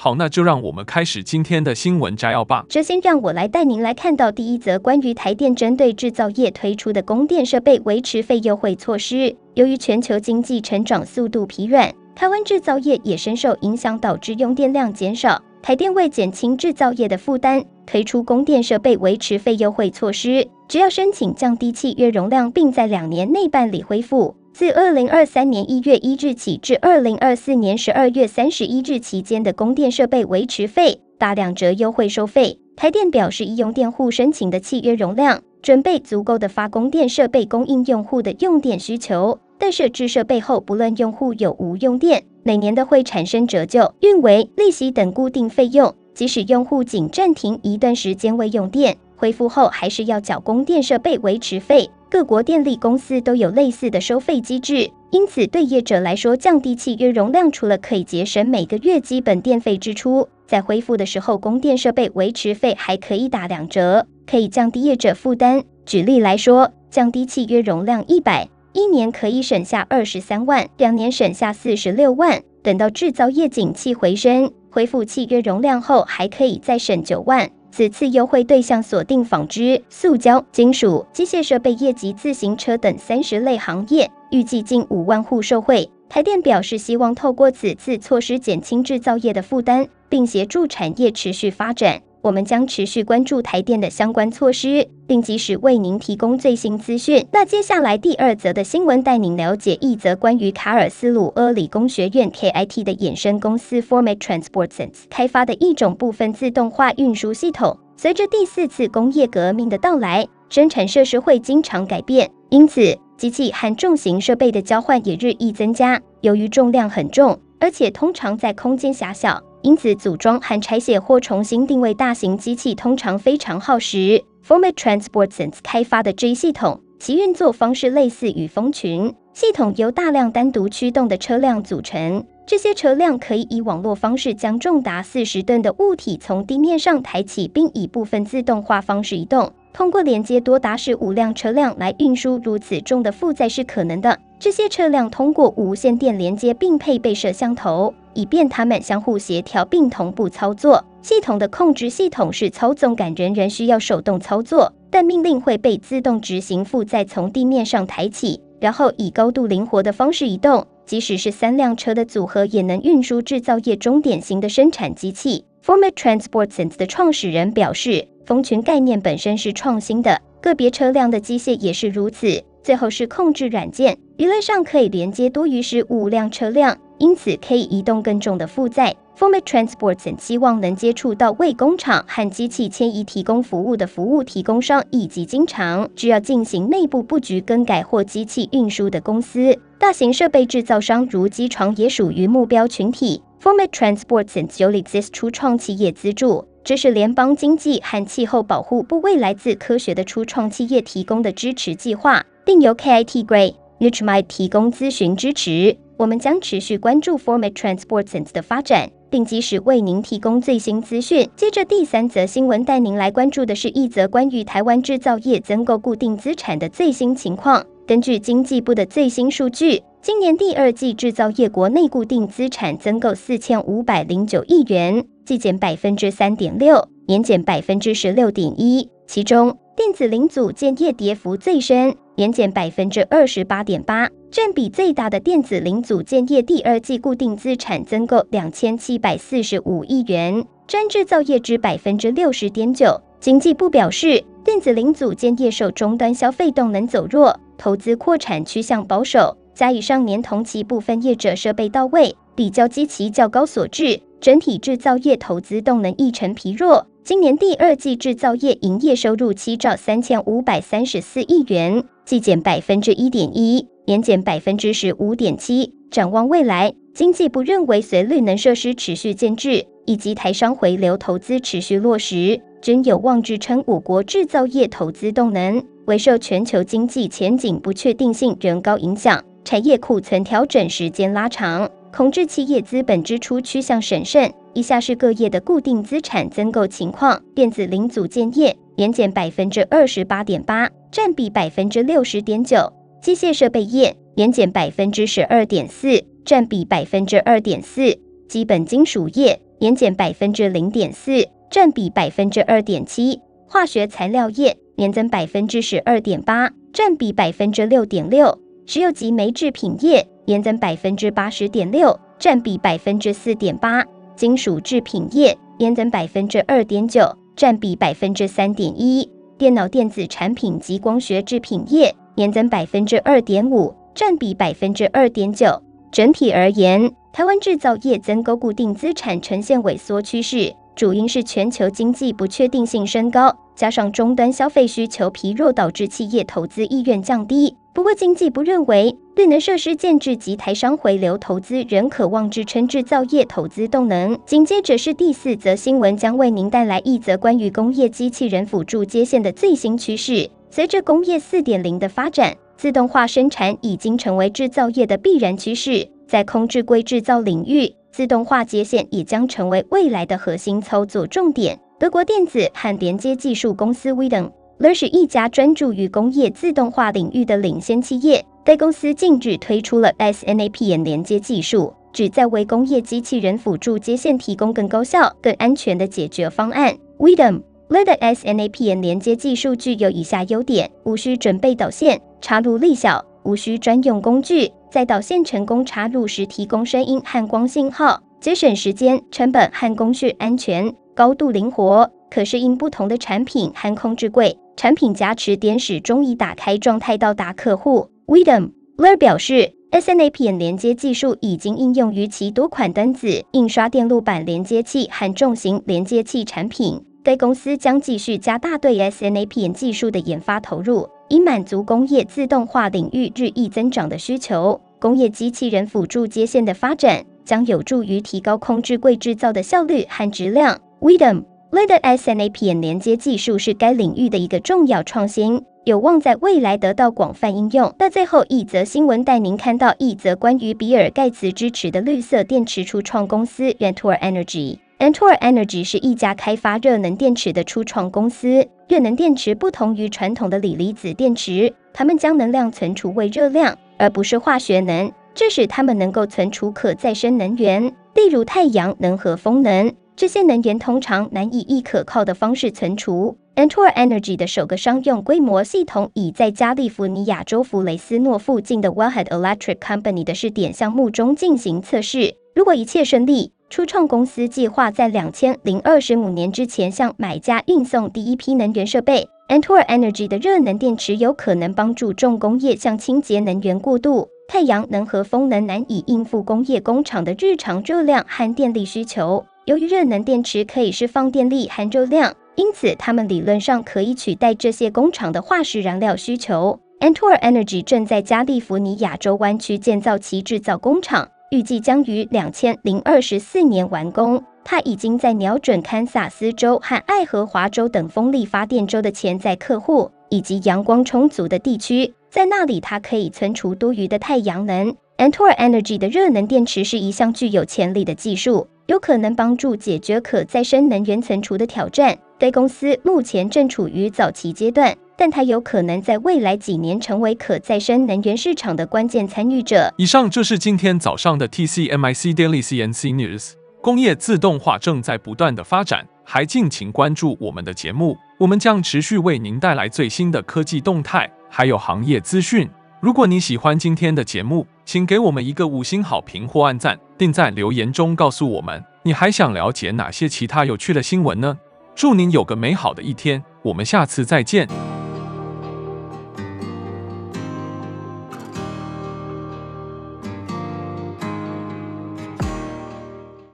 好，那就让我们开始今天的新闻摘要吧。首先，让我来带您来看到第一则关于台电针对制造业推出的供电设备维持费优惠措施。由于全球经济成长速度疲软，台湾制造业也深受影响，导致用电量减少。台电为减轻制造业的负担，推出供电设备维持费优惠措施，只要申请降低契约容量，并在两年内办理恢复。自二零二三年一月一日起至二零二四年十二月三十一日期间的供电设备维持费，打两折优惠收费。台电表示，依用电户申请的契约容量，准备足够的发供电设备供应用户的用电需求。但设置设备后，不论用户有无用电，每年都会产生折旧、运维、利息等固定费用。即使用户仅暂停一段时间未用电，恢复后还是要缴供电设备维持费。各国电力公司都有类似的收费机制，因此对业者来说，降低契约容量除了可以节省每个月基本电费支出，在恢复的时候，供电设备维持费还可以打两折，可以降低业者负担。举例来说，降低契约容量一百，一年可以省下二十三万，两年省下四十六万。等到制造业景气回升，恢复契约容量后，还可以再省九万。此次优惠对象锁定纺织、塑胶、金属、机械设备业及自行车等三十类行业，预计近五万户受惠。台电表示，希望透过此次措施减轻制造业的负担，并协助产业持续发展。我们将持续关注台电的相关措施，并及时为您提供最新资讯。那接下来第二则的新闻，带您了解一则关于卡尔斯鲁厄理工学院 KIT 的衍生公司 Format Transports 开发的一种部分自动化运输系统。随着第四次工业革命的到来，生产设施会经常改变，因此机器和重型设备的交换也日益增加。由于重量很重，而且通常在空间狭小。因此，组装和拆卸或重新定位大型机器通常非常耗时。Format Transportsense 开发的这一系统，其运作方式类似于蜂群系统，由大量单独驱动的车辆组成。这些车辆可以以网络方式将重达四十吨的物体从地面上抬起，并以部分自动化方式移动。通过连接多达十五辆车辆来运输如此重的负载是可能的。这些车辆通过无线电连接，并配备摄像头。以便他们相互协调并同步操作。系统的控制系统是操纵杆，仍然需要手动操作，但命令会被自动执行，负载从地面上抬起，然后以高度灵活的方式移动。即使是三辆车的组合，也能运输制造业中典型的生产机器。Format Transportsense 的创始人表示，蜂群概念本身是创新的，个别车辆的机械也是如此。最后是控制软件，理论上可以连接多于十五辆车辆。因此，可以移动更重的负载。Format Transports 希望能接触到为工厂和机器迁移提供服务的服务提供商，以及经常需要进行内部布局更改或机器运输的公司。大型设备制造商如机床也属于目标群体。Format Transportsense 由 LIXIS 初创企业资助，这是联邦经济和气候保护部未来自科学的初创企业提供的支持计划，并由 KIT Gray Newchmite 提供咨询支持。我们将持续关注 Format Transportsense 的发展，并及时为您提供最新资讯。接着第三则新闻，带您来关注的是一则关于台湾制造业增购固定资产的最新情况。根据经济部的最新数据，今年第二季制造业国内固定资产增购四千五百零九亿元，季减百分之三点六，年减百分之十六点一。其中，电子零组件业跌幅最深。年减百分之二十八点八，占比最大的电子零组件业第二季固定资产增购两千七百四十五亿元，占制造业之百分之六十点九。经济部表示，电子零组件业受终端消费动能走弱，投资扩产趋向保守，加以上年同期部分业者设备到位，比较基期较高所致，整体制造业投资动能亦呈疲弱。今年第二季制造业营业收入七兆三千五百三十四亿元。季减百分之一点一，年减百分之十五点七，展望未来，经济部认为，随绿能设施持续建置以及台商回流投资持续落实，均有望支撑我国制造业投资动能。唯受全球经济前景不确定性仍高影响，产业库存调整时间拉长，恐致企业资本支出趋向审慎。以下是各业的固定资产增购情况：电子零组件业年减百分之二十八点八，占比百分之六十点九；机械设备业年减百分之十二点四，占比百分之二点四；基本金属业年减百分之零点四，占比百分之二点七；化学材料业年增百分之十二点八，占比百分之六点六；石油及煤制品业年增百分之八十点六，占比百分之四点八。金属制品业年增百分之二点九，占比百分之三点一；电脑电子产品及光学制品业年增百分之二点五，占比百分之二点九。整体而言，台湾制造业增购固定资产呈现萎缩趋势，主因是全球经济不确定性升高，加上终端消费需求疲弱，导致企业投资意愿降低。不过，经济部认为，绿能设施建置及台商回流投资仍可望支撑制造业投资动能。紧接着是第四则新闻，将为您带来一则关于工业机器人辅助接线的最新趋势。随着工业四点零的发展，自动化生产已经成为制造业的必然趋势。在空智柜制造领域，自动化接线也将成为未来的核心操作重点。德国电子和连接技术公司 Widom 乐是一家专注于工业自动化领域的领先企业。该公司近日推出了 SNAP 连接技术，旨在为工业机器人辅助接线提供更高效、更安全的解决方案。Widem Ler 的 S N A P N 连接技术具有以下优点：无需准备导线，插入力小，无需专用工具，在导线成功插入时提供声音和光信号，节省时间、成本和工序，安全、高度灵活，可适应不同的产品和控制柜。产品加持点始终以打开状态到达客户。Widom Ler 表示，S N A P N 连接技术已经应用于其多款灯子、印刷电路板连接器和重型连接器产品。该公司将继续加大对 SNAPN 技术的研发投入，以满足工业自动化领域日益增长的需求。工业机器人辅助接线的发展将有助于提高空智柜制造的效率和质量。Widom LED SNAP 连接技术是该领域的一个重要创新，有望在未来得到广泛应用。那最后一则新闻带您看到一则关于比尔盖茨支持的绿色电池初创公司 Rentour Energy。Antor Energy 是一家开发热能电池的初创公司。热能电池不同于传统的锂离子电池，它们将能量存储为热量，而不是化学能，这使它们能够存储可再生能源，例如太阳能和风能。这些能源通常难以以可靠的方式存储。Antor Energy 的首个商用规模系统已在加利福尼亚州弗雷斯诺附近的 Wellhead Electric Company 的试点项目中进行测试。如果一切顺利，初创公司计划在两千零二十五年之前向买家运送第一批能源设备。Antor Energy 的热能电池有可能帮助重工业向清洁能源过渡。太阳能和风能难以应付工业工厂的日常热量和电力需求。由于热能电池可以释放电力和热量，因此它们理论上可以取代这些工厂的化石燃料需求。Antor Energy 正在加利福尼亚州湾区建造其制造工厂，预计将于两千零二十四年完工。它已经在瞄准堪萨斯州和爱荷华州等风力发电州的潜在客户，以及阳光充足的地区，在那里它可以存储多余的太阳能。Antor Energy 的热能电池是一项具有潜力的技术。有可能帮助解决可再生能源存储的挑战。该公司目前正处于早期阶段，但它有可能在未来几年成为可再生能源市场的关键参与者。以上就是今天早上的 TCMIC Daily CNC News。工业自动化正在不断的发展，还敬请关注我们的节目，我们将持续为您带来最新的科技动态，还有行业资讯。如果你喜欢今天的节目，请给我们一个五星好评或按赞，并在留言中告诉我们你还想了解哪些其他有趣的新闻呢？祝您有个美好的一天，我们下次再见。